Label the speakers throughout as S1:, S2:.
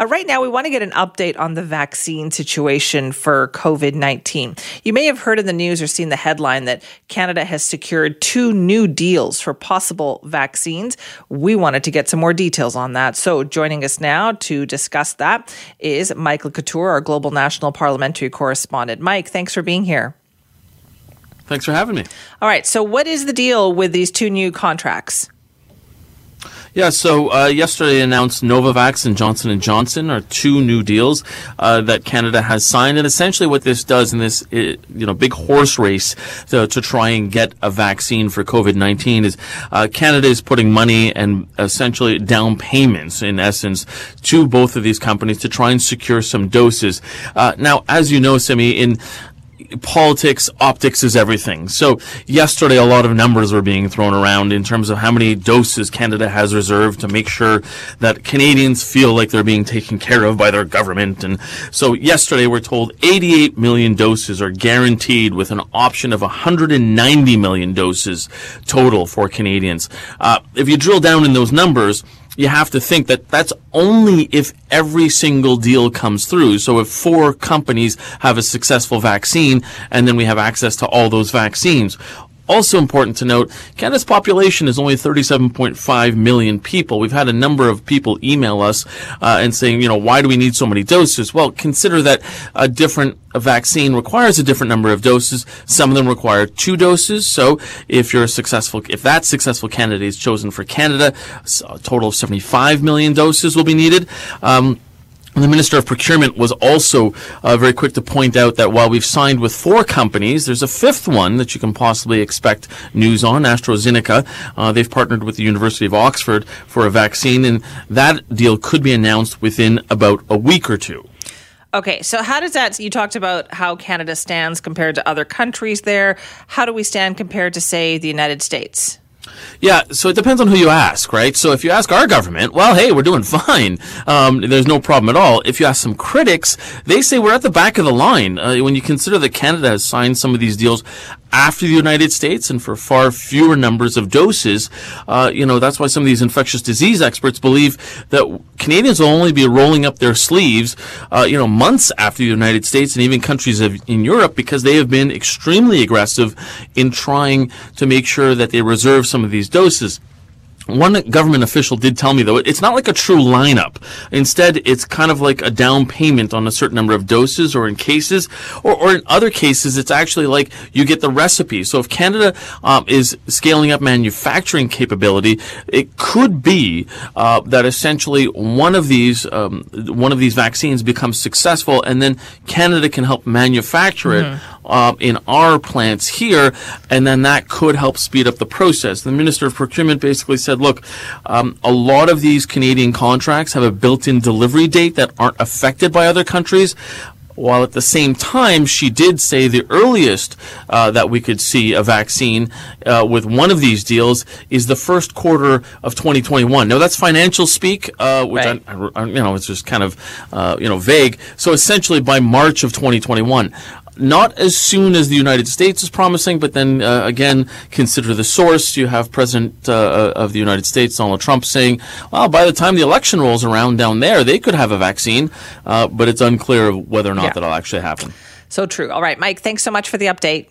S1: Uh, right now, we want to get an update on the vaccine situation for COVID 19. You may have heard in the news or seen the headline that Canada has secured two new deals for possible vaccines. We wanted to get some more details on that. So, joining us now to discuss that is Michael Couture, our global national parliamentary correspondent. Mike, thanks for being here.
S2: Thanks for having me.
S1: All right. So, what is the deal with these two new contracts?
S2: Yeah, so uh, yesterday announced Novavax and Johnson and Johnson are two new deals uh, that Canada has signed, and essentially what this does in this you know big horse race to, to try and get a vaccine for COVID nineteen is uh, Canada is putting money and essentially down payments in essence to both of these companies to try and secure some doses. Uh, now, as you know, Simi, in politics, optics is everything. So yesterday, a lot of numbers were being thrown around in terms of how many doses Canada has reserved to make sure that Canadians feel like they're being taken care of by their government. And so yesterday, we're told 88 million doses are guaranteed with an option of 190 million doses total for Canadians. Uh, if you drill down in those numbers, you have to think that that's only if every single deal comes through. So if four companies have a successful vaccine and then we have access to all those vaccines, also important to note, Canada's population is only 37.5 million people. We've had a number of people email us uh, and saying, you know, why do we need so many doses? Well, consider that a different vaccine requires a different number of doses. Some of them require two doses. So if you're a successful, if that successful candidate is chosen for Canada, a total of 75 million doses will be needed. Um, the Minister of Procurement was also uh, very quick to point out that while we've signed with four companies, there's a fifth one that you can possibly expect news on, AstraZeneca. Uh, they've partnered with the University of Oxford for a vaccine, and that deal could be announced within about a week or two.
S1: Okay, so how does that? You talked about how Canada stands compared to other countries there. How do we stand compared to, say, the United States?
S2: Yeah, so it depends on who you ask, right? So if you ask our government, well, hey, we're doing fine. Um, there's no problem at all. If you ask some critics, they say we're at the back of the line. Uh, when you consider that Canada has signed some of these deals after the United States and for far fewer numbers of doses. Uh, you know, that's why some of these infectious disease experts believe that Canadians will only be rolling up their sleeves, uh, you know, months after the United States and even countries of, in Europe because they have been extremely aggressive in trying to make sure that they reserve some of these doses. One government official did tell me though, it's not like a true lineup. Instead, it's kind of like a down payment on a certain number of doses or in cases, or, or in other cases, it's actually like you get the recipe. So if Canada um, is scaling up manufacturing capability, it could be uh, that essentially one of these um, one of these vaccines becomes successful, and then Canada can help manufacture it. Mm-hmm uh, in our plants here, and then that could help speed up the process. The Minister of Procurement basically said, look, um, a lot of these Canadian contracts have a built-in delivery date that aren't affected by other countries while at the same time she did say the earliest uh, that we could see a vaccine uh, with one of these deals is the first quarter of 2021. Now that's financial speak, uh, which right. I, I, you know it's just kind of uh, you know vague. So essentially by March of 2021 not as soon as the United States is promising, but then uh, again, consider the source. You have President uh, uh, of the United States, Donald Trump, saying, well, by the time the election rolls around down there, they could have a vaccine, uh, but it's unclear whether or not yeah. that'll actually happen.
S1: So true. All right, Mike, thanks so much for the update.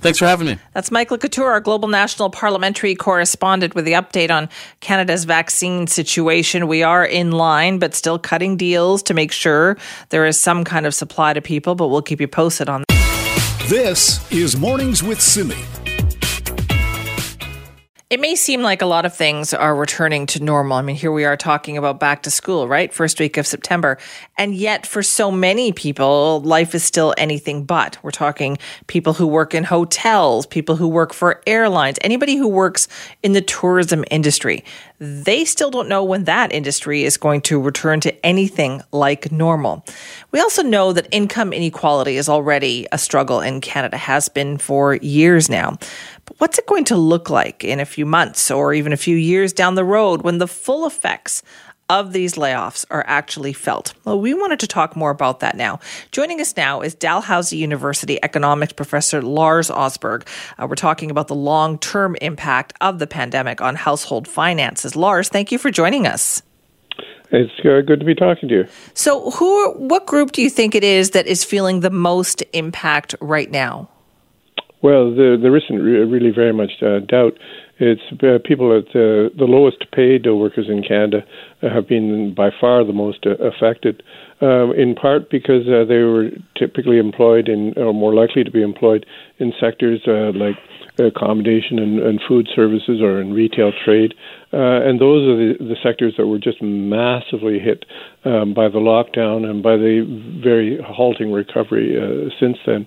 S2: Thanks for having me.
S1: That's Michael Couture, our global national parliamentary correspondent, with the update on Canada's vaccine situation. We are in line, but still cutting deals to make sure there is some kind of supply to people, but we'll keep you posted on that.
S3: This is Mornings with Simi.
S1: It may seem like a lot of things are returning to normal. I mean, here we are talking about back to school, right? First week of September. And yet, for so many people, life is still anything but. We're talking people who work in hotels, people who work for airlines, anybody who works in the tourism industry. They still don't know when that industry is going to return to anything like normal. We also know that income inequality is already a struggle in Canada, has been for years now. But what's it going to look like in a few months or even a few years down the road when the full effects of these layoffs are actually felt? Well, we wanted to talk more about that now. Joining us now is Dalhousie University economics professor Lars Osberg. Uh, we're talking about the long term impact of the pandemic on household finances. Lars, thank you for joining us.
S4: It's uh, good to be talking to you.
S1: So, who, what group do you think it is that is feeling the most impact right now?
S4: Well, the, there isn't really very much uh, doubt. It's uh, people at the, the lowest paid workers in Canada have been by far the most uh, affected, um, in part because uh, they were typically employed in, or more likely to be employed in sectors uh, like accommodation and, and, food services or in retail trade. Uh, and those are the, the, sectors that were just massively hit um, by the lockdown and by the very halting recovery uh, since then.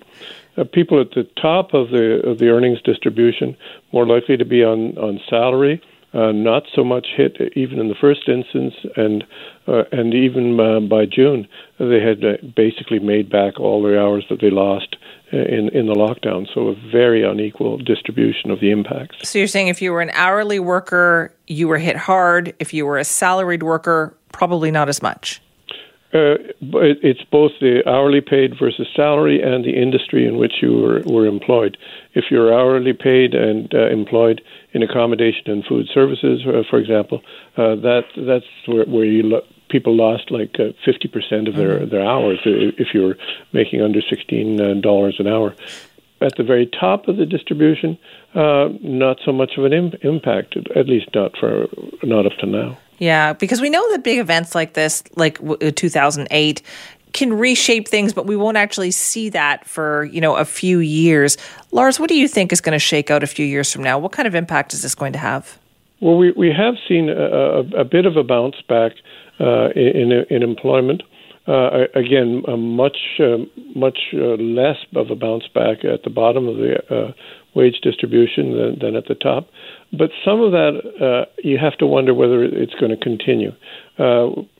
S4: Uh, people at the top of the of the earnings distribution more likely to be on on salary, uh, not so much hit even in the first instance, and uh, and even uh, by June they had uh, basically made back all the hours that they lost uh, in in the lockdown. So a very unequal distribution of the impacts.
S1: So you're saying if you were an hourly worker, you were hit hard. If you were a salaried worker, probably not as much.
S4: Uh, it's both the hourly paid versus salary and the industry in which you were, were employed. If you're hourly paid and uh, employed in accommodation and food services, uh, for example, uh, that that's where, where you lo- people lost like uh, fifty percent of their mm-hmm. their hours if you're making under sixteen uh, dollars an hour. At the very top of the distribution, not so much of an Im- impact, at least not for not up to now.
S1: Yeah, because we know that big events like this, like uh, 2008, can reshape things, but we won't actually see that for you know a few years. Lars, what do you think is going to shake out a few years from now? What kind of impact is this going to have?
S4: Well, we we have seen a, a, a bit of a bounce back uh, in in employment. Uh, again, much uh, much uh, less of a bounce back at the bottom of the uh, wage distribution than, than at the top. But some of that, uh, you have to wonder whether it's going to continue.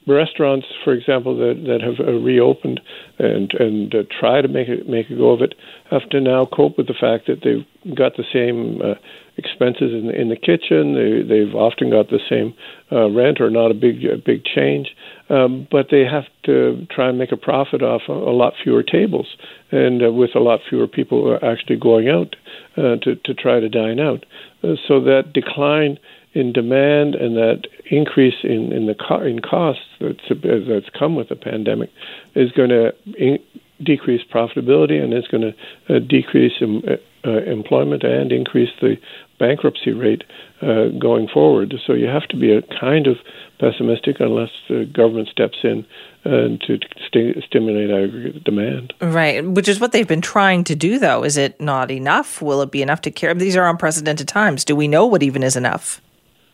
S4: Restaurants, for example, that, that have uh, reopened and and uh, try to make a, make a go of it, have to now cope with the fact that they've got the same uh, expenses in the, in the kitchen. They, they've often got the same uh, rent or not a big a big change, um, but they have to try and make a profit off a, a lot fewer tables and uh, with a lot fewer people actually going out uh, to to try to dine out. Uh, so that decline in demand and that increase in in the co- in costs that's that's come with the pandemic is going to in- decrease profitability and is going to uh, decrease um, uh, employment and increase the bankruptcy rate uh, going forward. So you have to be a kind of pessimistic unless the government steps in and to st- stimulate aggregate demand.
S1: Right, which is what they've been trying to do, though. Is it not enough? Will it be enough to care? These are unprecedented times. Do we know what even is enough?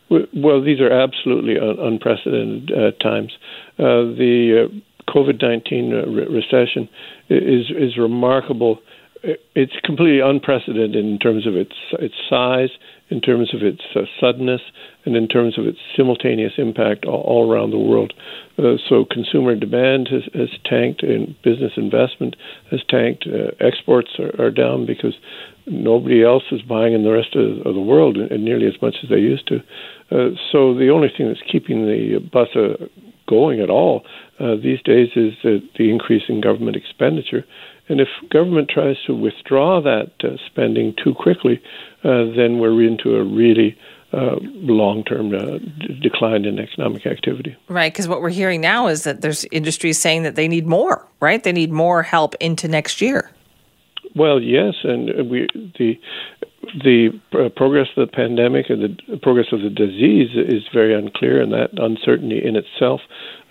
S4: Well, these are absolutely un- unprecedented uh, times. Uh, the uh, COVID nineteen uh, re- recession is is remarkable. It's completely unprecedented in terms of its its size, in terms of its uh, suddenness, and in terms of its simultaneous impact all, all around the world. Uh, so consumer demand has, has, tanked, and business investment has tanked. Exports are, are, down because nobody else is buying in the rest of, of the world and nearly as much as they used to. Uh, so the only thing that's keeping the bus uh, going at all uh, these days is the, the increase in government expenditure. And if government tries to withdraw that uh, spending too quickly, uh, then we're into a really uh, long-term uh, d- decline in economic activity.
S1: Right, because what we're hearing now is that there's industries saying that they need more. Right, they need more help into next year.
S4: Well, yes, and we the the progress of the pandemic and the progress of the disease is very unclear, and that uncertainty in itself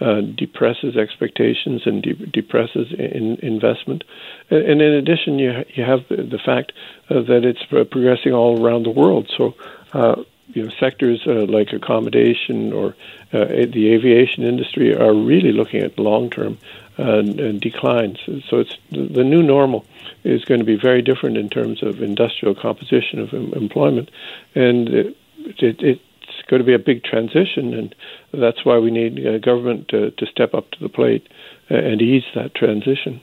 S4: uh, depresses expectations and de- depresses in investment. And in addition, you ha- you have the, fact uh, that it's progressing all around the world. So. Uh, you know, sectors uh, like accommodation or uh, the aviation industry are really looking at long-term uh, declines. So it's the new normal is going to be very different in terms of industrial composition of em- employment, and it, it, it's going to be a big transition, and that's why we need uh, government to, to step up to the plate uh, and ease that transition.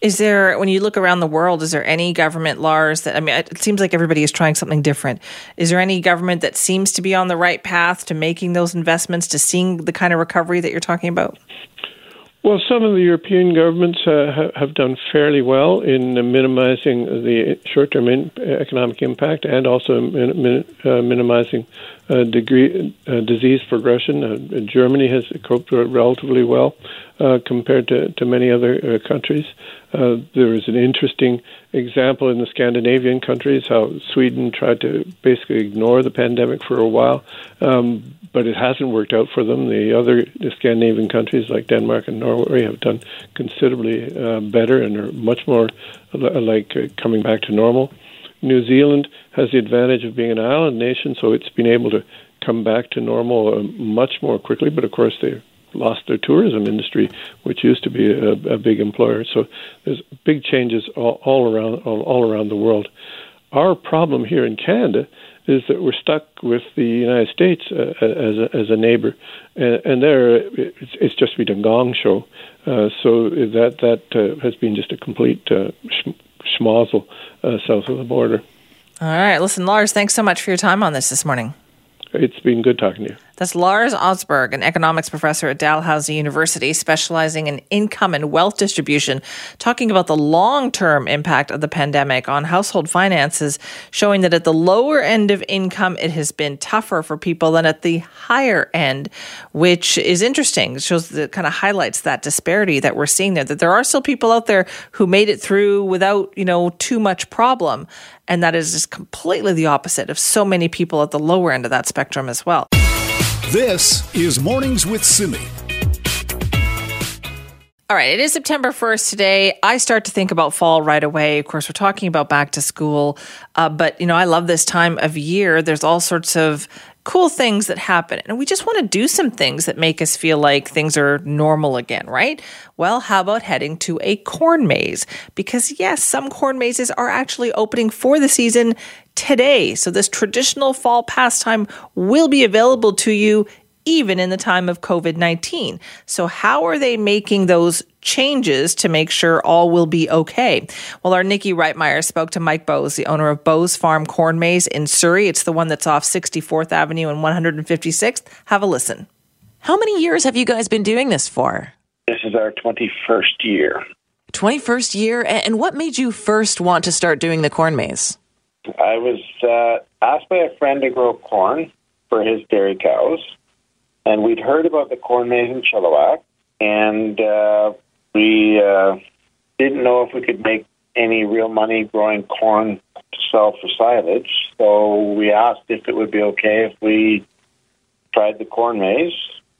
S1: Is there, when you look around the world, is there any government, Lars, that, I mean, it seems like everybody is trying something different. Is there any government that seems to be on the right path to making those investments, to seeing the kind of recovery that you're talking about?
S4: Well, some of the European governments uh, have done fairly well in minimizing the short-term in- economic impact and also min- uh, minimizing uh, degree uh, disease progression. Uh, Germany has coped relatively well uh, compared to, to many other countries. there is an interesting example in the Scandinavian countries how Sweden tried to basically ignore the pandemic for a while, um, but it hasn't worked out for them. The other the Scandinavian countries like Denmark and Norway have done considerably better and are much more like coming back to normal. New Zealand has the advantage of being an island nation, so it's been able to come back to normal uh, much more quickly. But of course, they lost their tourism industry, which used to be a, a big employer. So there's big changes all, all around all, all around the world. Our problem here in Canada is that we're stuck with the United States uh, as a, as a neighbor, and, and there it's, it's just been a gong show. Uh, so that that uh, has been just a complete uh, schmozzle uh, south of the border.
S1: All right, listen, Lars, thanks so much for your time on this this morning.
S4: It's been good talking to you.
S1: That's Lars Osberg, an economics professor at Dalhousie University, specializing in income and wealth distribution, talking about the long term impact of the pandemic on household finances, showing that at the lower end of income, it has been tougher for people than at the higher end, which is interesting. It shows that kind of highlights that disparity that we're seeing there, that there are still people out there who made it through without, you know, too much problem. And that is just completely the opposite of so many people at the lower end of that spectrum as well.
S3: This is Mornings with Simi.
S1: All right, it is September 1st today. I start to think about fall right away. Of course, we're talking about back to school, uh, but you know, I love this time of year. There's all sorts of cool things that happen. And we just want to do some things that make us feel like things are normal again, right? Well, how about heading to a corn maze? Because yes, some corn mazes are actually opening for the season today. So this traditional fall pastime will be available to you even in the time of COVID 19. So, how are they making those changes to make sure all will be okay? Well, our Nikki Reitmeyer spoke to Mike Bose, the owner of Bose Farm Corn Maze in Surrey. It's the one that's off 64th Avenue and 156th. Have a listen. How many years have you guys been doing this for?
S5: This is our 21st year.
S1: 21st year? And what made you first want to start doing the corn maze?
S5: I was uh, asked by a friend to grow corn for his dairy cows and we'd heard about the corn maze in Chilliwack, and uh, we uh, didn't know if we could make any real money growing corn to sell for silage. So we asked if it would be okay if we tried the corn maze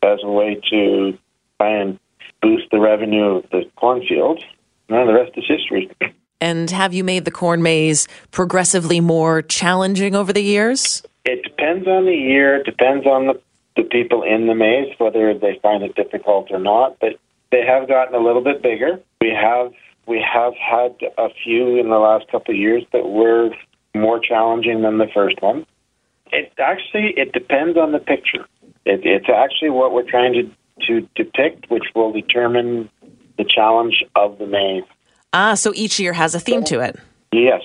S5: as a way to try and boost the revenue of the cornfield. And the rest is history.
S1: And have you made the corn maze progressively more challenging over the years?
S5: It depends on the year. It depends on the the people in the maze, whether they find it difficult or not. But they have gotten a little bit bigger. We have we have had a few in the last couple of years that were more challenging than the first one. It actually it depends on the picture. It, it's actually what we're trying to to depict, which will determine the challenge of the maze.
S1: Ah, so each year has a theme to it.
S5: Yes.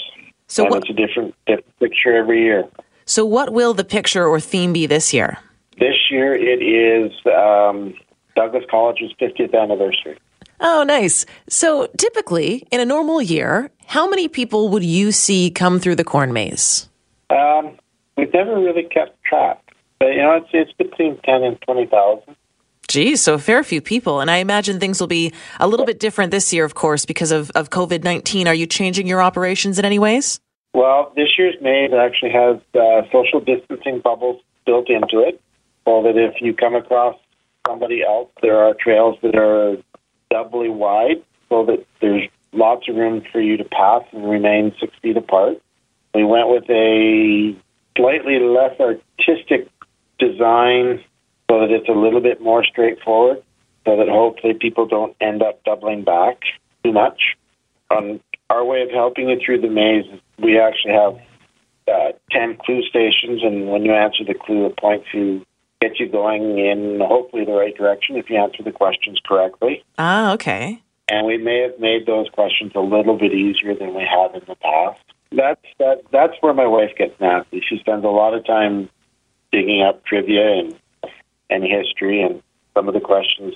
S1: So
S5: and
S1: what,
S5: it's a different, different picture every year.
S1: So what will the picture or theme be this year?
S5: This year it is um, Douglas College's 50th anniversary.
S1: Oh, nice. So typically, in a normal year, how many people would you see come through the corn maze?
S5: Um, we've never really kept track. But, you know, it's, it's between 10 and 20,000.
S1: Geez, so a fair few people. And I imagine things will be a little bit different this year, of course, because of, of COVID 19. Are you changing your operations in any ways?
S5: Well, this year's maze actually has uh, social distancing bubbles built into it so that if you come across somebody else, there are trails that are doubly wide so that there's lots of room for you to pass and remain six feet apart. We went with a slightly less artistic design so that it's a little bit more straightforward, so that hopefully people don't end up doubling back too much. Um, our way of helping you through the maze, we actually have uh, 10 clue stations, and when you answer the clue, it points you, gets you going in hopefully the right direction if you answer the questions correctly.
S6: Ah, okay.
S5: And we may have made those questions a little bit easier than we have in the past. That's that. That's where my wife gets nasty. She spends a lot of time digging up trivia and and history, and some of the questions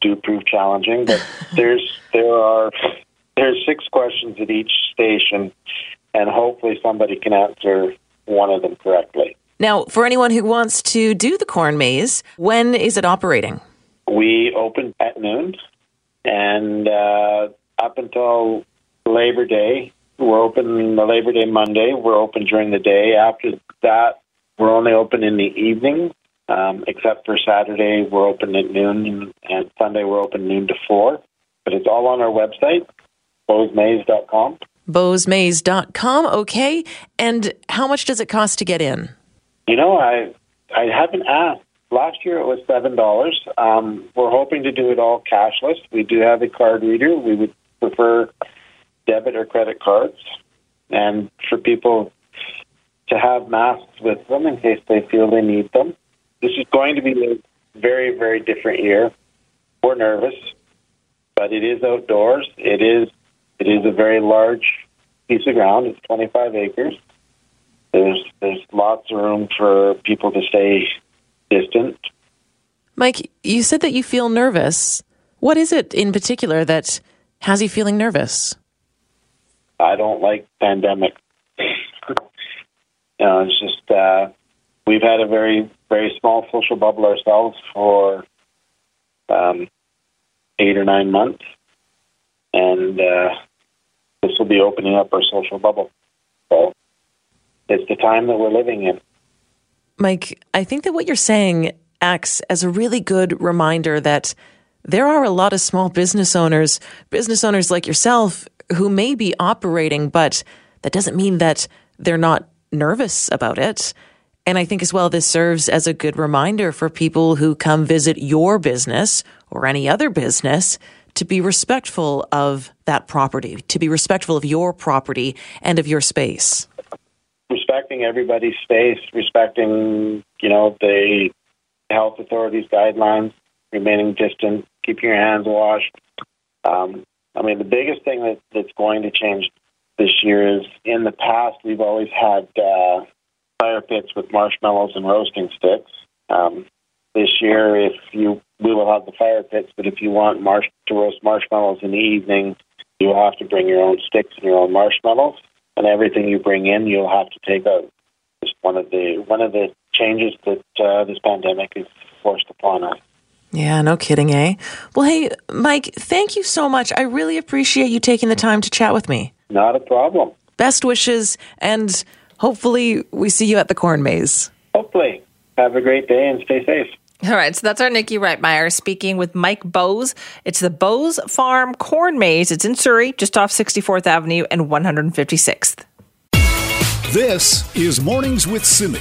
S5: do prove challenging. But there's there are there's six questions at each station, and hopefully somebody can answer one of them correctly.
S6: Now, for anyone who wants to do the corn maze, when is it operating?
S5: We open at noon, and uh, up until Labor Day, we're open the Labor Day Monday. We're open during the day. After that, we're only open in the evening, um, except for Saturday, we're open at noon, and Sunday, we're open noon to 4. But it's all on our website, bosemaze.com.
S6: Bosemaze.com, okay. And how much does it cost to get in?
S5: You know, I I haven't asked. Last year it was seven dollars. Um, we're hoping to do it all cashless. We do have a card reader. We would prefer debit or credit cards, and for people to have masks with them in case they feel they need them. This is going to be a very very different year. We're nervous, but it is outdoors. It is it is a very large piece of ground. It's 25 acres. There's there's lots of room for people to stay distant.
S6: Mike, you said that you feel nervous. What is it in particular that has you feeling nervous?
S5: I don't like pandemic. you know, it's just uh, we've had a very very small social bubble ourselves for um, eight or nine months, and uh, this will be opening up our social bubble. So it's the time that we're living in.
S6: Mike, I think that what you're saying acts as a really good reminder that there are a lot of small business owners, business owners like yourself, who may be operating, but that doesn't mean that they're not nervous about it. And I think as well, this serves as a good reminder for people who come visit your business or any other business to be respectful of that property, to be respectful of your property and of your space
S5: respecting everybody's space, respecting, you know, the health authorities' guidelines, remaining distant, keeping your hands washed. Um, I mean, the biggest thing that, that's going to change this year is in the past, we've always had uh, fire pits with marshmallows and roasting sticks. Um, this year, if you, we will have the fire pits, but if you want marsh, to roast marshmallows in the evening, you will have to bring your own sticks and your own marshmallows and everything you bring in, you'll have to take out. Just one of the one of the changes that uh, this pandemic has forced upon us.
S6: Yeah, no kidding, eh? Well, hey, Mike, thank you so much. I really appreciate you taking the time to chat with me.
S5: Not a problem.
S6: Best wishes, and hopefully, we see you at the corn maze.
S5: Hopefully. Have a great day and stay safe.
S1: All right, so that's our Nikki Reitmeyer speaking with Mike Bose. It's the Bose Farm Corn Maze. It's in Surrey, just off 64th Avenue and 156th.
S3: This is Mornings with Simi.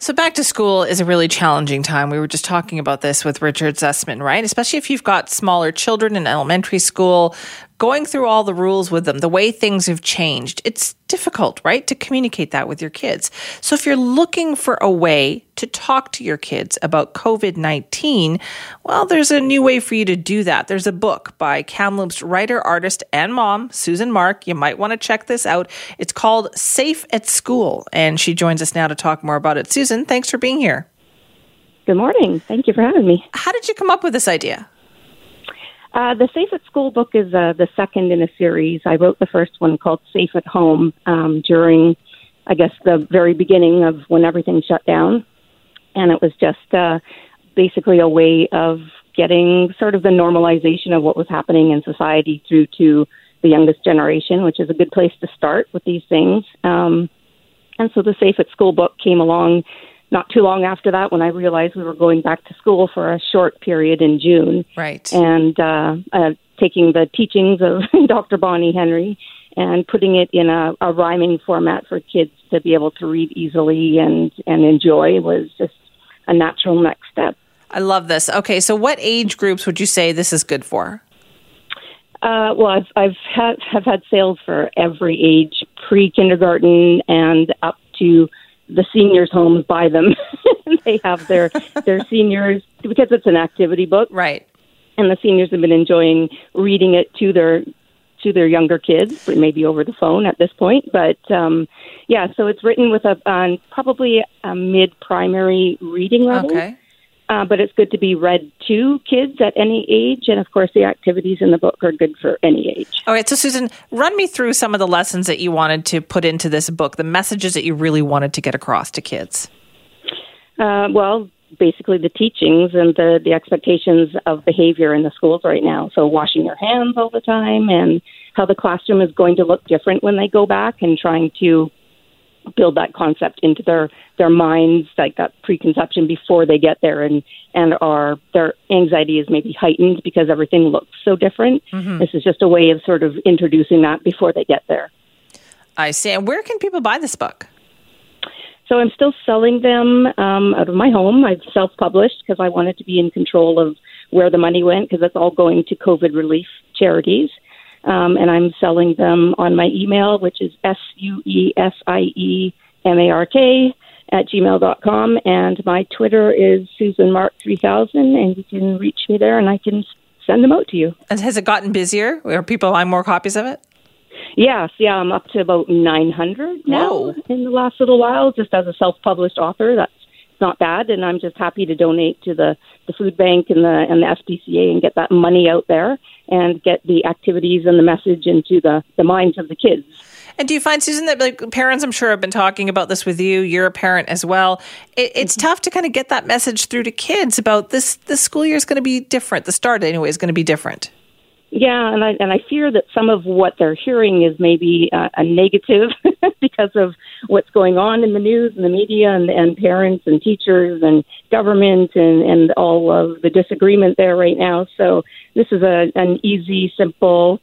S1: So, back to school is a really challenging time. We were just talking about this with Richard Zussman, right? Especially if you've got smaller children in elementary school, going through all the rules with them, the way things have changed, it's difficult, right, to communicate that with your kids. So if you're looking for a way to talk to your kids about COVID 19, well, there's a new way for you to do that. There's a book by Kamloops writer, artist, and mom, Susan Mark. You might want to check this out. It's called Safe at School, and she joins us now to talk more about it. Susan, thanks for being here.
S7: Good morning. Thank you for having me.
S1: How did you come up with this idea?
S7: Uh, the Safe at School book is uh, the second in a series. I wrote the first one called Safe at Home um, during, I guess, the very beginning of when everything shut down. And it was just uh, basically a way of getting sort of the normalization of what was happening in society through to the youngest generation, which is a good place to start with these things. Um, and so the Safe at School book came along not too long after that when I realized we were going back to school for a short period in June.
S1: Right.
S7: And uh, uh, taking the teachings of Dr. Bonnie Henry and putting it in a, a rhyming format for kids to be able to read easily and, and enjoy was just a natural next step.
S1: I love this. Okay, so what age groups would you say this is good for?
S7: Uh, well, I've I've had have had sales for every age, pre kindergarten and up to the seniors' homes buy them. they have their their seniors because it's an activity book,
S1: Right.
S7: and the seniors have been enjoying reading it to their to their younger kids, maybe over the phone at this point. But um, yeah, so it's written with a on probably a mid primary reading level.
S1: Okay.
S7: Uh, but it's good to be read to kids at any age, and of course, the activities in the book are good for any age.
S1: All right. So, Susan, run me through some of the lessons that you wanted to put into this book, the messages that you really wanted to get across to kids.
S7: Uh, well, basically the teachings and the, the expectations of behavior in the schools right now. So washing your hands all the time and how the classroom is going to look different when they go back and trying to build that concept into their their minds like that preconception before they get there and and are their anxiety is maybe heightened because everything looks so different this is just a way of sort of introducing that before they get there
S1: I see. And where can people buy this book?
S7: So I'm still selling them um, out of my home. I've self-published because I wanted to be in control of where the money went because it's all going to COVID relief charities. Um, and I'm selling them on my email, which is s u e s i e m a r k at gmail.com. And my Twitter is Susan Mark 3000, and you can reach me there, and I can send them out to you.
S1: And has it gotten busier? Are people buying more copies of it?
S7: Yes, yeah, I'm up to about 900 now
S1: Whoa.
S7: in the last little while, just as a self-published author. That's not bad, and I'm just happy to donate to the the food bank and the and the FDCA and get that money out there and get the activities and the message into the the minds of the kids.
S1: And do you find, Susan, that like parents, I'm sure, have been talking about this with you. You're a parent as well. It, it's mm-hmm. tough to kind of get that message through to kids about this. This school year is going to be different. The start, anyway, is going to be different.
S7: Yeah, and I and I fear that some of what they're hearing is maybe uh, a negative because of what's going on in the news and the media and, and parents and teachers and government and and all of the disagreement there right now. So this is a an easy, simple,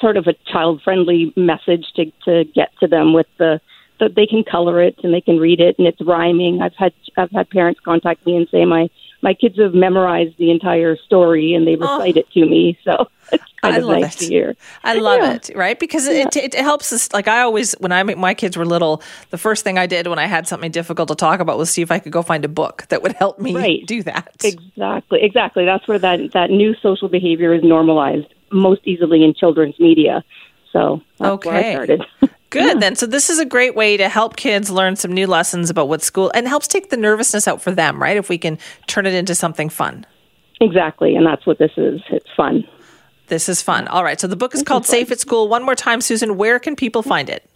S7: sort of a child friendly message to to get to them with the that they can color it and they can read it and it's rhyming. I've had I've had parents contact me and say my my kids have memorized the entire story and they recite oh. it to me. So it's kind
S1: I
S7: of
S1: love
S7: nice
S1: it.
S7: to hear.
S1: I love
S7: Yeah.
S1: it, right? Because it, it, it helps us. Like I always, when I my kids were little, the first thing I did when I had something difficult to talk about was see if I could go find a book that would help me
S7: Right.
S1: do that.
S7: Exactly, exactly. That's where that that new social behavior is normalized most easily in children's media. So that's where I
S1: Okay. Good then. So this is a great way to help kids learn some new lessons about what school and helps take the nervousness out for them, right? If we can turn it into something fun.
S7: exactly, and that's what this is. It's fun.
S1: This is fun. All right. So the book is called Safe at School. One more time, Susan, where can people find it?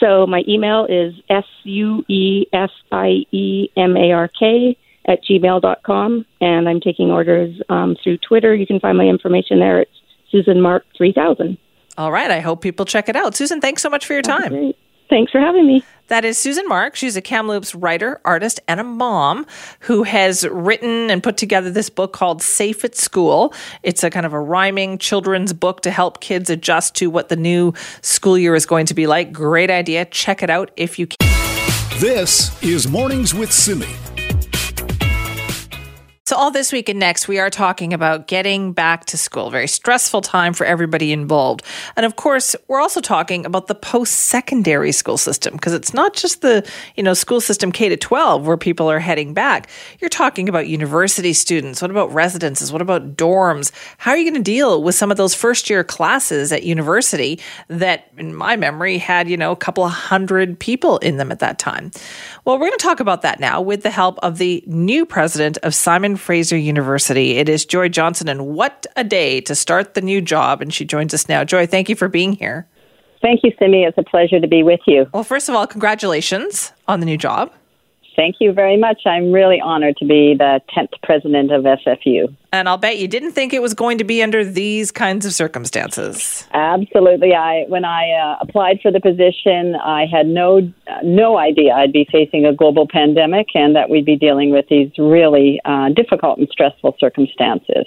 S7: So my email is s u e s i e m a r k at gmail dot com, and I'm taking orders um, through Twitter. You can find my information there. It's Susan Mark three thousand.
S1: All right. I hope people check it out. Susan, thanks so much for your time.
S7: Great. Thanks for having me.
S1: That is Susan Mark. She's a Kamloops writer, artist, and a mom who has written and put together this book called Safe at School. It's a kind of a rhyming children's book to help kids adjust to what the new school year is going to be like. Great idea. Check it out if you can.
S3: This is Mornings with Simi.
S1: So, all this week and next, we are talking about getting back to school. Very stressful time for everybody involved. And of course, we're also talking about the post secondary school system because it's not just the, you know, school system K to 12 where people are heading back. You're talking about university students. What about residences? What about dorms? How are you going to deal with some of those first year classes at university that, in my memory, had, you know, a couple of hundred people in them at that time? Well, we're going to talk about that now with the help of the new president of Simon Fraser University. It is Joy Johnson, and what a day to start the new job. And she joins us now. Joy, thank you for being here.
S8: Thank you, Simi. It's a pleasure to be with you.
S1: Well, first of all, congratulations on the new job.
S8: Thank you very much. I'm really honored to be the 10th president of SFU.
S1: And I'll bet you didn't think it was going to be under these kinds of circumstances.
S8: Absolutely. I when I uh, applied for the position, I had no uh, no idea I'd be facing a global pandemic and that we'd be dealing with these really uh, difficult and stressful circumstances.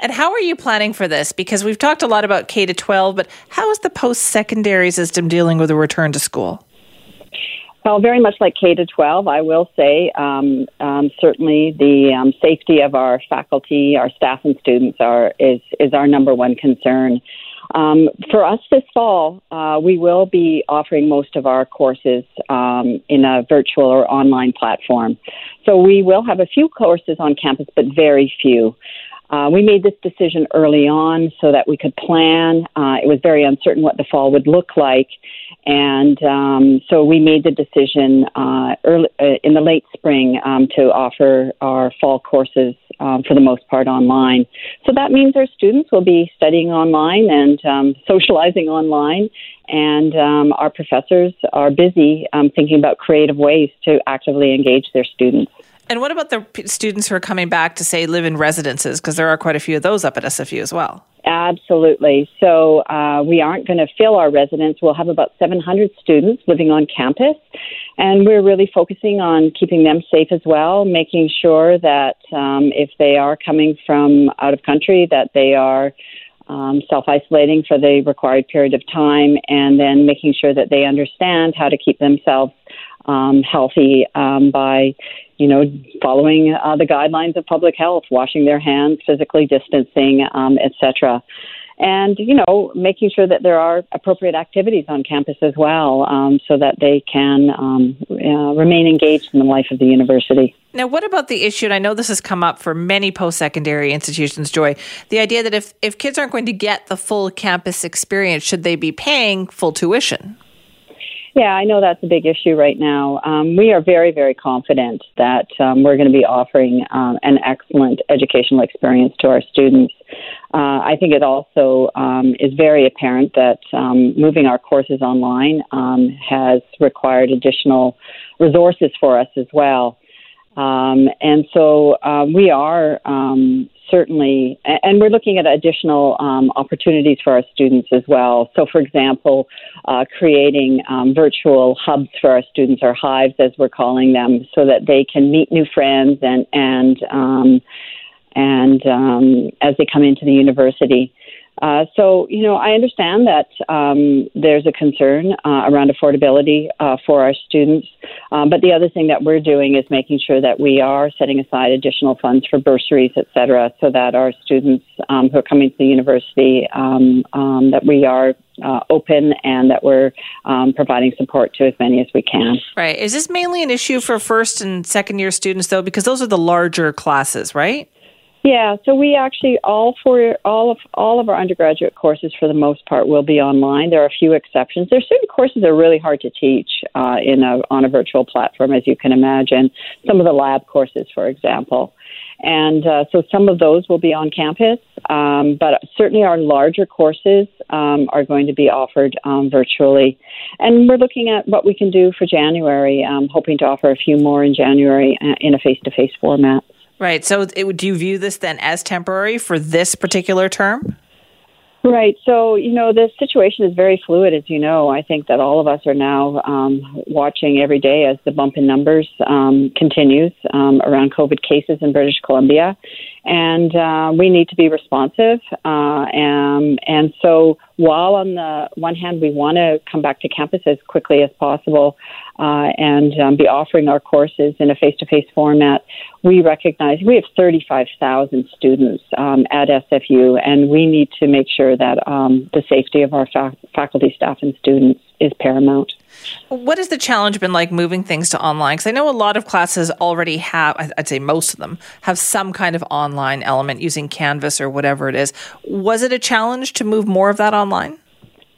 S1: And how are you planning for this? Because we've talked a lot about K to 12, but how is the post secondary system dealing with a return to school?
S8: Well, very much like K to 12, I will say um, um, certainly the um, safety of our faculty, our staff, and students are is is our number one concern. Um, for us this fall, uh, we will be offering most of our courses um, in a virtual or online platform. So we will have a few courses on campus, but very few. Uh, we made this decision early on so that we could plan. Uh, it was very uncertain what the fall would look like, and um, so we made the decision uh, early uh, in the late spring um, to offer our fall courses um, for the most part online. So that means our students will be studying online and um, socializing online, and um, our professors are busy um, thinking about creative ways to actively engage their students.
S1: And what about the students who are coming back to say live in residences? Because there are quite a few of those up at SFU as well.
S8: Absolutely. So uh, we aren't going to fill our residence. We'll have about 700 students living on campus, and we're really focusing on keeping them safe as well, making sure that um, if they are coming from out of country, that they are um, self isolating for the required period of time, and then making sure that they understand how to keep themselves um, healthy um, by you know, following uh, the guidelines of public health, washing their hands, physically distancing, um, etc. And, you know, making sure that there are appropriate activities on campus as well um, so that they can um, uh, remain engaged in the life of the university.
S1: Now, what about the issue? And I know this has come up for many post secondary institutions, Joy. The idea that if, if kids aren't going to get the full campus experience, should they be paying full tuition?
S8: Yeah, I know that's a big issue right now. Um, we are very, very confident that um, we're going to be offering um, an excellent educational experience to our students. Uh, I think it also um, is very apparent that um, moving our courses online um, has required additional resources for us as well. Um, and so uh, we are um, certainly, and we're looking at additional um, opportunities for our students as well. So, for example, uh, creating um, virtual hubs for our students, or hives as we're calling them, so that they can meet new friends and and um, and um, as they come into the university. Uh, so, you know, I understand that um, there's a concern uh, around affordability uh, for our students. Um, but the other thing that we're doing is making sure that we are setting aside additional funds for bursaries, et cetera, so that our students um, who are coming to the university, um, um, that we are uh, open and that we're um, providing support to as many as we can.
S1: Right. Is this mainly an issue for first and second year students, though? Because those are the larger classes, right?
S8: Yeah, so we actually all for all of all of our undergraduate courses for the most part will be online. There are a few exceptions. There are certain courses that are really hard to teach uh, in a on a virtual platform, as you can imagine. Some of the lab courses, for example, and uh, so some of those will be on campus. Um, but certainly our larger courses um, are going to be offered um, virtually, and we're looking at what we can do for January. Hoping to offer a few more in January uh, in a face-to-face format.
S1: Right. So, it, do you view this then as temporary for this particular term?
S8: Right. So, you know, the situation is very fluid, as you know. I think that all of us are now um, watching every day as the bump in numbers um, continues um, around COVID cases in British Columbia. And uh, we need to be responsive. Uh, and, and so, while on the one hand, we want to come back to campus as quickly as possible uh, and um, be offering our courses in a face to face format, we recognize we have 35,000 students um, at SFU, and we need to make sure that um, the safety of our fa- faculty, staff, and students is paramount.
S1: What has the challenge been like moving things to online? Because I know a lot of classes already have, I'd say most of them, have some kind of online element using Canvas or whatever it is. Was it a challenge to move more of that online?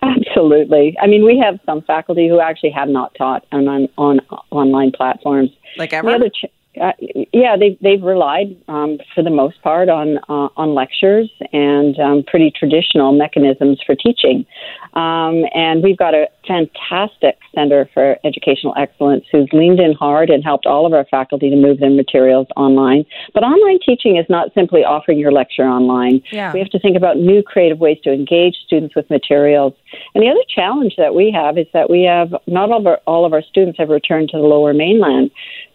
S8: Absolutely. I mean, we have some faculty who actually have not taught on on, on online platforms.
S1: Like ever?
S8: Ch- uh, yeah, they've they've relied um, for the most part on uh, on lectures and um, pretty traditional mechanisms for teaching. Um, and we've got a fantastic Center for Educational Excellence who's leaned in hard and helped all of our faculty to move their materials online. But online teaching is not simply offering your lecture online.
S1: Yeah.
S8: We have to think about new creative ways to engage students with materials. And the other challenge that we have is that we have not all of our, all of our students have returned to the lower mainland.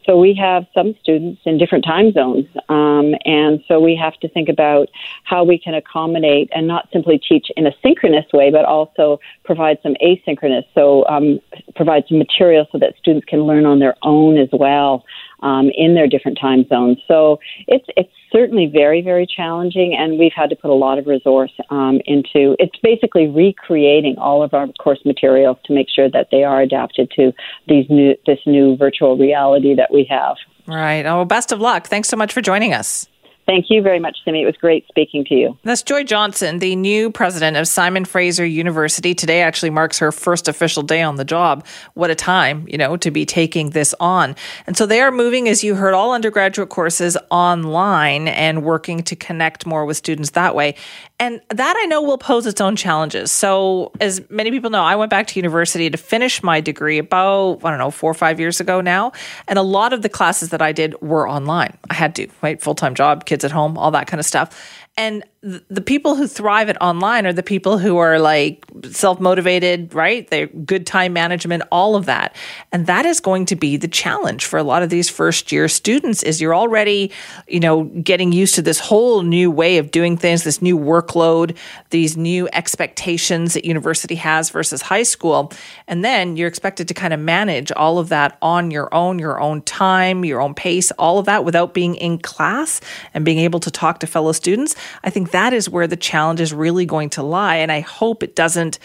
S8: So we have some students in different time zones, um, and so we have to think about how we can accommodate and not simply teach in a synchronous way, but also provide some asynchronous. So um, provide some material so that students can learn on their own as well um, in their different time zones. So it's it's certainly very very challenging, and we've had to put a lot of resource um, into. It's basically recreating all of our course materials to make sure that they are adapted to these new this new virtual reality that we have.
S1: Right. Oh, best of luck. Thanks so much for joining us.
S8: Thank you very much, Simi. It was great speaking to you.
S1: That's Joy Johnson, the new president of Simon Fraser University. Today actually marks her first official day on the job. What a time, you know, to be taking this on. And so they are moving, as you heard, all undergraduate courses online and working to connect more with students that way. And that I know will pose its own challenges. So, as many people know, I went back to university to finish my degree about, I don't know, four or five years ago now. And a lot of the classes that I did were online. I had to, right? Full time job, kids at home, all that kind of stuff. And the people who thrive at online are the people who are like self motivated, right? They're good time management, all of that. And that is going to be the challenge for a lot of these first year students is you're already, you know, getting used to this whole new way of doing things, this new workload, these new expectations that university has versus high school. And then you're expected to kind of manage all of that on your own, your own time, your own pace, all of that without being in class and being able to talk to fellow students. I think that is where the challenge is really going to lie. And I hope it doesn't.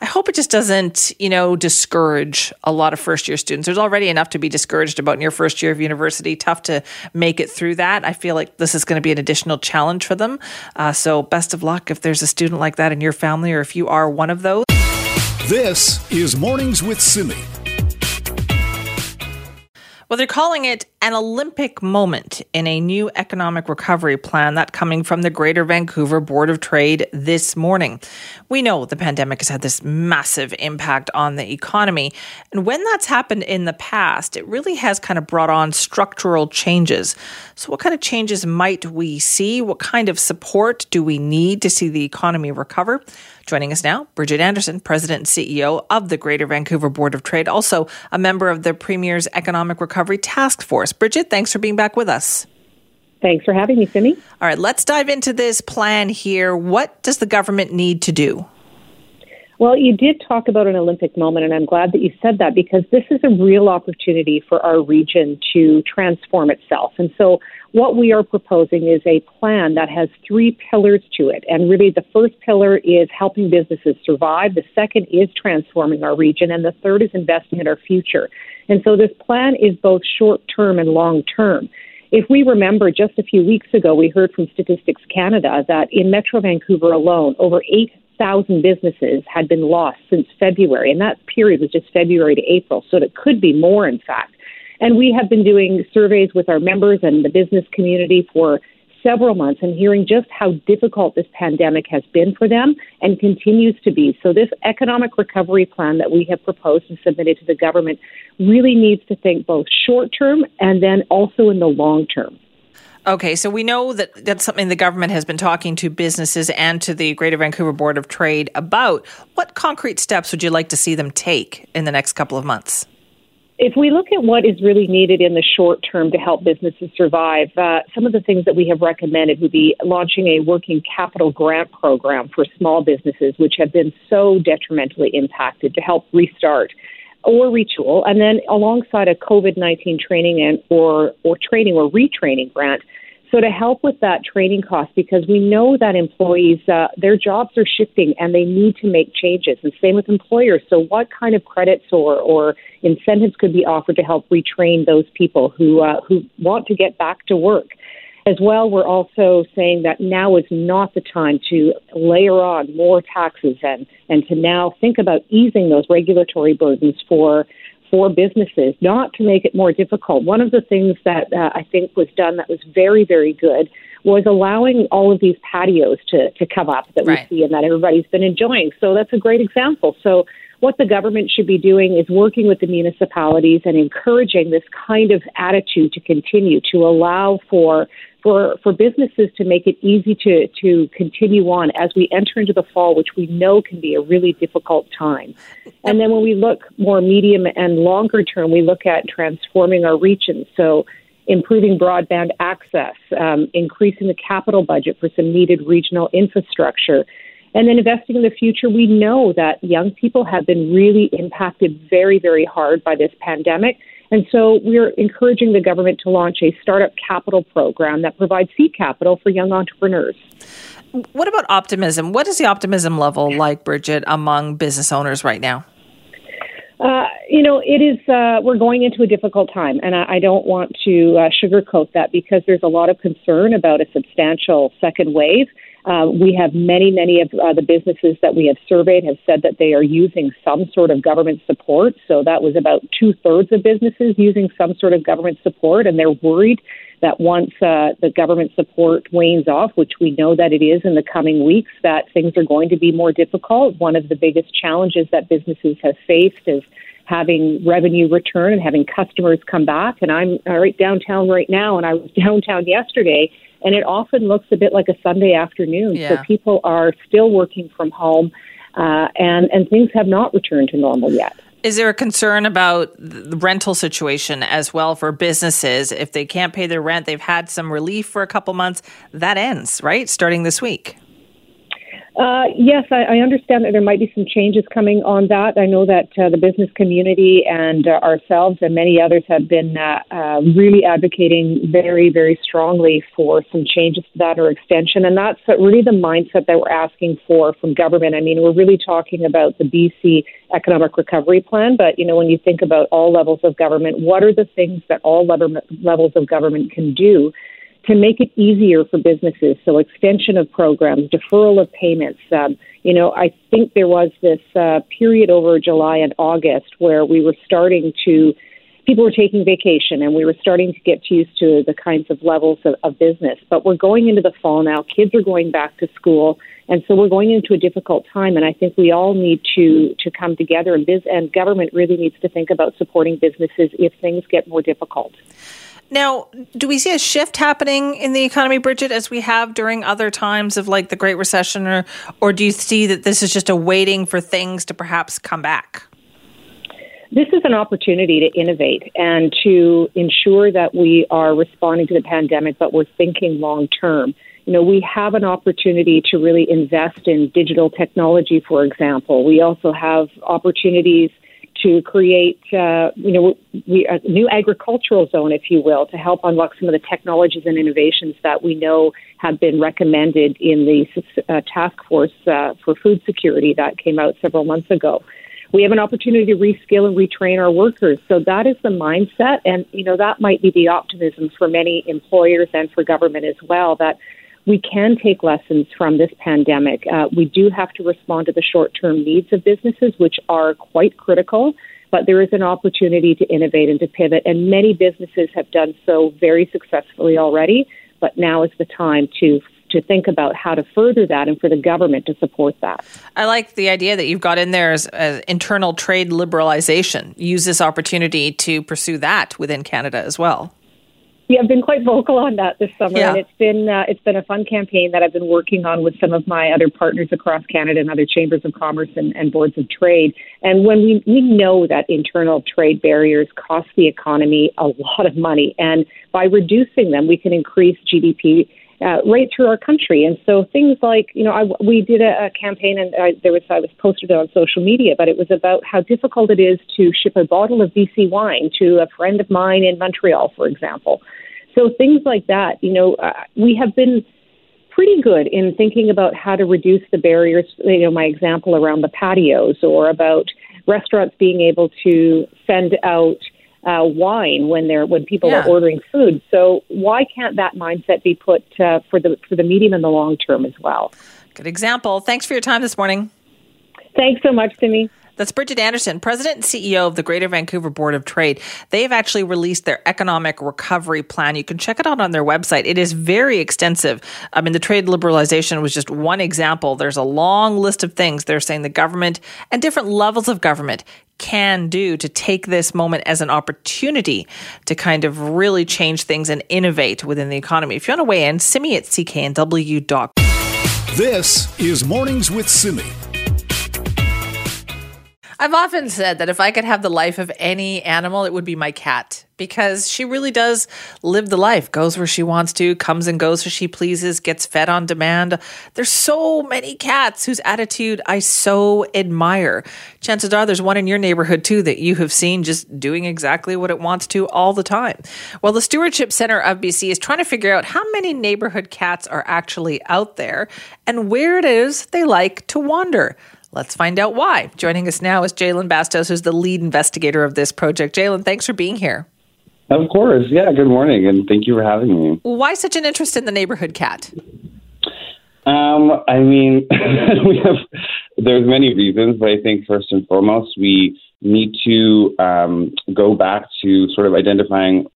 S1: I hope it just doesn't, you know, discourage a lot of first year students. There's already enough to be discouraged about in your first year of university. Tough to make it through that. I feel like this is going to be an additional challenge for them. Uh, so, best of luck if there's a student like that in your family or if you are one of those.
S3: This is Mornings with Simi.
S1: Well, they're calling it an Olympic moment in a new economic recovery plan that coming from the Greater Vancouver Board of Trade this morning. We know the pandemic has had this massive impact on the economy. And when that's happened in the past, it really has kind of brought on structural changes. So, what kind of changes might we see? What kind of support do we need to see the economy recover? Joining us now, Bridgitte Anderson, President and CEO of the Greater Vancouver Board of Trade, also a member of the Premier's Economic Recovery Task Force. Bridgitte, thanks for being back with us.
S9: Thanks for having me, Simi.
S1: All right, let's dive into this plan here. What does the government need to do?
S9: Well, you did talk about an Olympic moment, and I'm glad that you said that because this is a real opportunity for our region to transform itself. And so, what we are proposing is a plan that has three pillars to it. And really, the first pillar is helping businesses survive, the second is transforming our region, and the third is investing in our future. And so, this plan is both short term and long term. If we remember, just a few weeks ago, we heard from Statistics Canada that in Metro Vancouver alone, over 8 thousand businesses had been lost since February, and that period was just February to April, so it could be more, in fact. And we have been doing surveys with our members and the business community for several months and hearing just how difficult this pandemic has been for them and continues to be. So, this economic recovery plan that we have proposed and submitted to the government really needs to think both short term and then also in the long term.
S1: Okay, so we know that that's something the government has been talking to businesses and to the Greater Vancouver Board of Trade about. What concrete steps would you like to see them take in the next couple of months?
S9: If we look at what is really needed in the short term to help businesses survive, uh, some of the things that we have recommended would be launching a working capital grant program for small businesses, which have been so detrimentally impacted, to help restart or retool, and then alongside a COVID nineteen training and or or training or retraining grant. So to help with that training cost, because we know that employees uh, their jobs are shifting and they need to make changes, and same with employers. So what kind of credits or or incentives could be offered to help retrain those people who uh, who want to get back to work? As well, we're also saying that now is not the time to layer on more taxes and, and to now think about easing those regulatory burdens for for businesses, not to make it more difficult. One of the things that uh, I think was done that was very, very good was allowing all of these patios to, to come up that
S1: right.
S9: we see and that everybody's been enjoying. So that's a great example. So what the government should be doing is working with the municipalities and encouraging this kind of attitude to continue to allow for for for businesses to make it easy to to continue on as we enter into the fall, which we know can be a really difficult time. And then when we look more medium and longer term, we look at transforming our regions. So improving broadband access, um, increasing the capital budget for some needed regional infrastructure, and then investing in the future. We know that young people have been really impacted very, very hard by this pandemic. And so we're encouraging the government to launch a startup capital program that provides seed capital for young entrepreneurs.
S1: What about optimism? What is the optimism level like, Bridgitte, among business owners right now?
S9: Uh, you know, it is. Uh, we're going into a difficult time, and I, I don't want to uh, sugarcoat that because there's a lot of concern about a substantial second wave. Uh, we have many, many of uh, the businesses that we have surveyed have said that they are using some sort of government support. So that was about two thirds of businesses using some sort of government support, and they're worried that once uh, the government support wanes off, which we know that it is in the coming weeks, that things are going to be more difficult. One of the biggest challenges that businesses have faced is having revenue return and having customers come back. And I'm right downtown right now, and I was downtown yesterday and it often looks a bit like a Sunday afternoon.
S1: Yeah.
S9: So people are still working from home, uh, and and things have not returned to normal yet.
S1: Is there a concern about the rental situation as well for businesses? If they can't pay their rent, they've had some relief for a couple months. That ends, right? Starting this week.
S9: Uh, yes, I, I, understand that there might be some changes coming on that. I know that uh, the business community and uh, ourselves and many others have been uh, uh, really advocating very, very strongly for some changes to that or extension. And that's really the mindset that we're asking for from government. I mean, we're really talking about the BC Economic Recovery Plan, but you know, when you think about all levels of government, what are the things that all level- levels of government can do? To make it easier for businesses. So extension of programs, deferral of payments. Um, you know, I think there was this uh, period over July and August where we were starting to people were taking vacation and we were starting to get used to the kinds of levels of, of business. But we're going into the fall now. Kids are going back to school. And so we're going into a difficult time, and I think we all need to to come together, and biz and government really needs to think about supporting businesses if things get more difficult.
S1: Now, do we see a shift happening in the economy, Bridgitte, as we have during other times of like the Great Recession, or or do you see that this is just a waiting for things to perhaps come back?
S9: This is an opportunity to innovate and to ensure that we are responding to the pandemic, but we're thinking long term. You know, we have an opportunity to really invest in digital technology, for example. We also have opportunities to create, uh, you know, we, a new agricultural zone, if you will, to help unlock some of the technologies and innovations that we know have been recommended in the uh, task force uh, for food security that came out several months ago. We have an opportunity to reskill and retrain our workers. So that is the mindset, and you know that might be the optimism for many employers and for government as well. That we can take lessons from this pandemic. Uh, we do have to respond to the short term needs of businesses, which are quite critical, but there is an opportunity to innovate and to pivot. And many businesses have done so very successfully already, but now is the time to to think about how to further that and for the government to support that.
S1: I like the idea that you've got in there as, as internal trade liberalization. Use this opportunity to pursue that within Canada as well.
S9: Yeah, I've been quite vocal on that this summer,
S1: yeah.
S9: and it's been uh, it's been a fun campaign that I've been working on with some of my other partners across Canada and other chambers of commerce and, and boards of trade. And when we we know that internal trade barriers cost the economy a lot of money, and by reducing them, we can increase GDP uh, right through our country. And so things like, you know, I, we did a, a campaign and I, there was, I was posted on social media, but it was about how difficult it is to ship a bottle of BC wine to a friend of mine in Montreal, for example. So things like that, you know, uh, we have been pretty good in thinking about how to reduce the barriers. You know, my example around the patios or about restaurants being able to send out uh, wine when they're when people
S1: Yeah.
S9: are ordering food. So why can't that mindset be put uh, for the for the medium and the long term as well?
S1: Good example. Thanks for your time this morning.
S9: Thanks so much, Simi.
S1: That's Bridgitte Anderson, President and CEO of the Greater Vancouver Board of Trade. They've actually released their economic recovery plan. You can check it out on their website. It is very extensive. I mean, the trade liberalization was just one example. There's a long list of things they're saying the government and different levels of government can do to take this moment as an opportunity to kind of really change things and innovate within the economy. If you want to weigh in, simi at cknw.com.
S3: This is Mornings with Simi.
S1: I've often said that if I could have the life of any animal, it would be my cat because she really does live the life, goes where she wants to, comes and goes as she pleases, gets fed on demand. There's so many cats whose attitude I so admire. Chances are there's one in your neighborhood too that you have seen just doing exactly what it wants to all the time. Well, the Stewardship Center of BC is trying to figure out how many neighborhood cats are actually out there and where it is they like to wander. Let's find out why. Joining us now is Jalen Bastos, who's the lead investigator of this project. Jalen, thanks for being here.
S10: Of course. Yeah, good morning, and thank you for having me.
S1: Why such an interest in the neighborhood cat?
S10: Um, I mean, we have there's many reasons, but I think first and foremost we need to um, go back to sort of identifying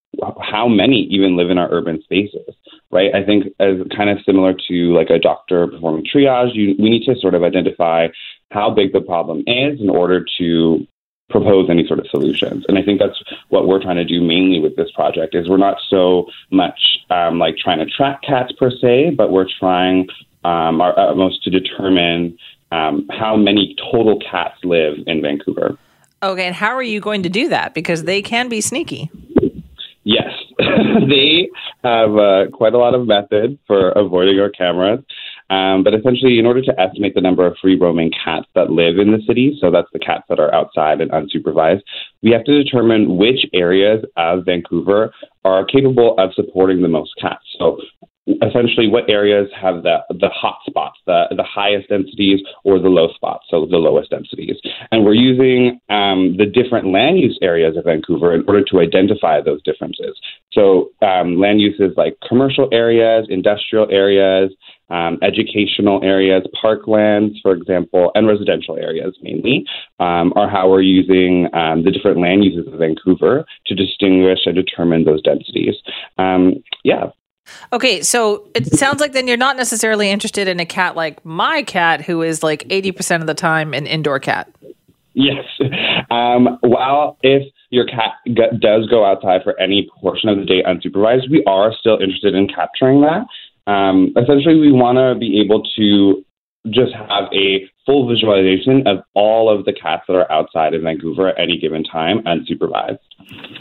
S10: how many even live in our urban spaces, right? I think as kind of similar to like a doctor performing triage, you, we need to sort of identify how big the problem is in order to propose any sort of solutions. And I think that's what we're trying to do mainly with this project is we're not so much um, like trying to track cats per se, but we're trying um, our utmost to determine um, how many total cats live in Vancouver.
S1: Okay, and how are you going to do that? Because they can be sneaky.
S10: Yes, they have uh, quite a lot of methods for avoiding our cameras. Um, but essentially, in order to estimate the number of free roaming cats that live in the city, so that's the cats that are outside and unsupervised, we have to determine which areas of Vancouver are capable of supporting the most cats. So essentially what areas have the the hot spots, the the highest densities, or the low spots, so the lowest densities. And we're using um, the different land use areas of Vancouver in order to identify those differences. So um, land uses like commercial areas, industrial areas, um, educational areas, parklands, for example, and residential areas mainly, um, are how we're using um, the different land uses of Vancouver to distinguish and determine those densities. Um, yeah.
S1: Okay, so it sounds like then you're not necessarily interested in a cat like my cat, who is like 80% of the time an indoor cat.
S10: Yes. Um, well, if your cat g- does go outside for any portion of the day unsupervised, we are still interested in capturing that. Um, essentially, we want to be able to just have a full visualization of all of the cats that are outside of Vancouver at any given time unsupervised.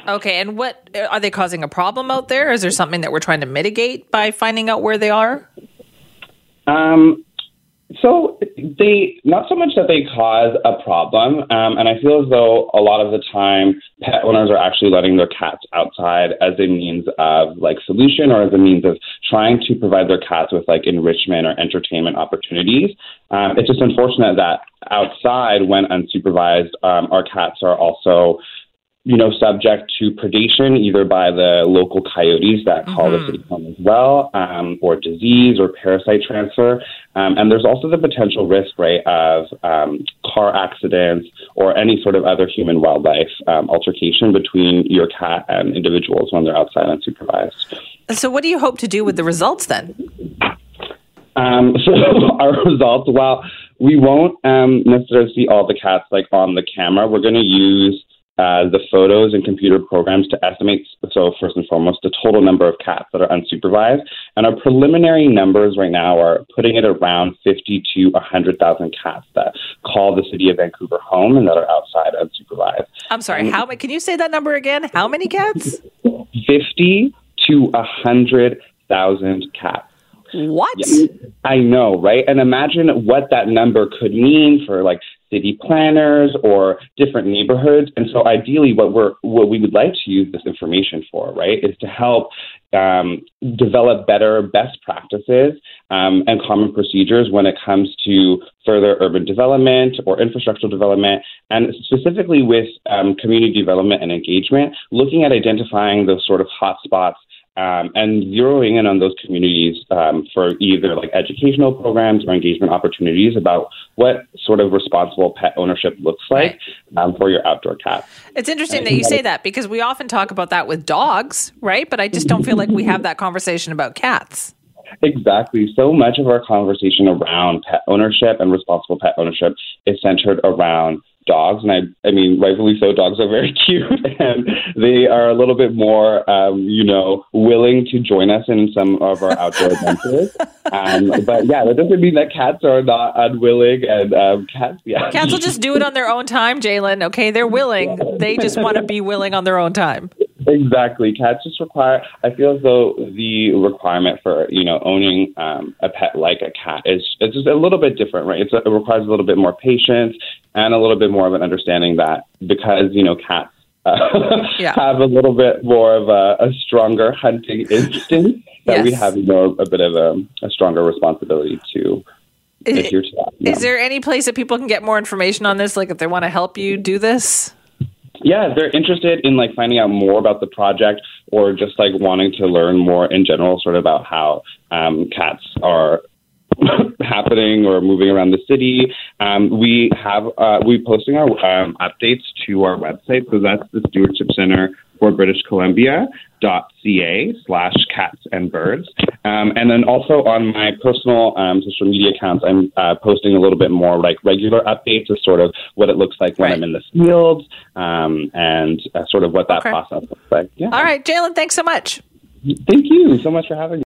S1: Okay, and what are they causing a problem out there? Is there something that we're trying to mitigate by finding out where they are?
S10: Um, so they not so much that they cause a problem, um, and I feel as though a lot of the time pet owners are actually letting their cats outside as a means of like solution or as a means of trying to provide their cats with like enrichment or entertainment opportunities. Um, it's just unfortunate that outside, when unsupervised, um, our cats are also you know, subject to predation either by the local coyotes that call mm-hmm. the city home as well, um, or disease or parasite transfer. Um, and there's also the potential risk, right, of um, car accidents or any sort of other human wildlife um, altercation between your cat and individuals when they're outside unsupervised.
S1: So, what do you hope to do with the results then?
S10: Um, so our results, well, we won't um, necessarily see all the cats like on the camera. We're going to use uh, the photos and computer programs to estimate, so first and foremost, the total number of cats that are unsupervised. And our preliminary numbers right now are putting it around 50 to 100,000 cats that call the city of Vancouver home and that are outside unsupervised.
S1: I'm sorry, how can you say that number again? How many cats?
S10: 50 to 100,000 cats.
S1: What?
S10: Yeah, I know, right? And imagine what that number could mean for like city planners or different neighborhoods. And so ideally what we're what we would like to use this information for, right, is to help um, develop better best practices um, and common procedures when it comes to further urban development or infrastructural development, and specifically with um, community development and engagement, looking at identifying those sort of hotspots um, and zeroing in on those communities um, for either like educational programs or engagement opportunities about what sort of responsible pet ownership looks like um, for your outdoor cat.
S1: It's interesting that you say that because we often talk about that with dogs, right? But I just don't feel like we have that conversation about cats.
S10: Exactly. So much of our conversation around pet ownership and responsible pet ownership is centered around dogs, and I, I mean, rightfully so. Dogs are very cute, and they are a little bit more, um, you know, willing to join us in some of our outdoor adventures. Um, but yeah, that doesn't mean that cats are not unwilling, and um, cats, yeah,
S1: cats will just do it on their own time, Jalen. Okay, they're willing. They just want to be willing on their own time.
S10: Exactly. Cats just require, I feel as though the requirement for, you know, owning um, a pet like a cat is it's just a little bit different, right? It's it requires a little bit more patience and a little bit more of an understanding that because, you know, cats uh, yeah. have a little bit more of a, a stronger hunting instinct that yes. we have, you know, a bit of a, a stronger responsibility to
S1: is, is there any place that people can get more information on this? Like if they want to help you do this?
S10: yeah, if they're interested in like finding out more about the project or just like wanting to learn more in general, sort of about how um, cats are happening or moving around the city. Um, we have uh, we posting our um, updates to our website, so that's the Stewardship Center for British Columbia dot ca slash cats and birds. Um, and then also on my personal um, social media accounts, I'm uh, posting a little bit more like regular updates of sort of what it looks like when right. I'm in the field um, and uh, sort of what that okay. process looks like.
S1: Yeah. All right, Jalen, thanks so much.
S10: Thank you so much for having me.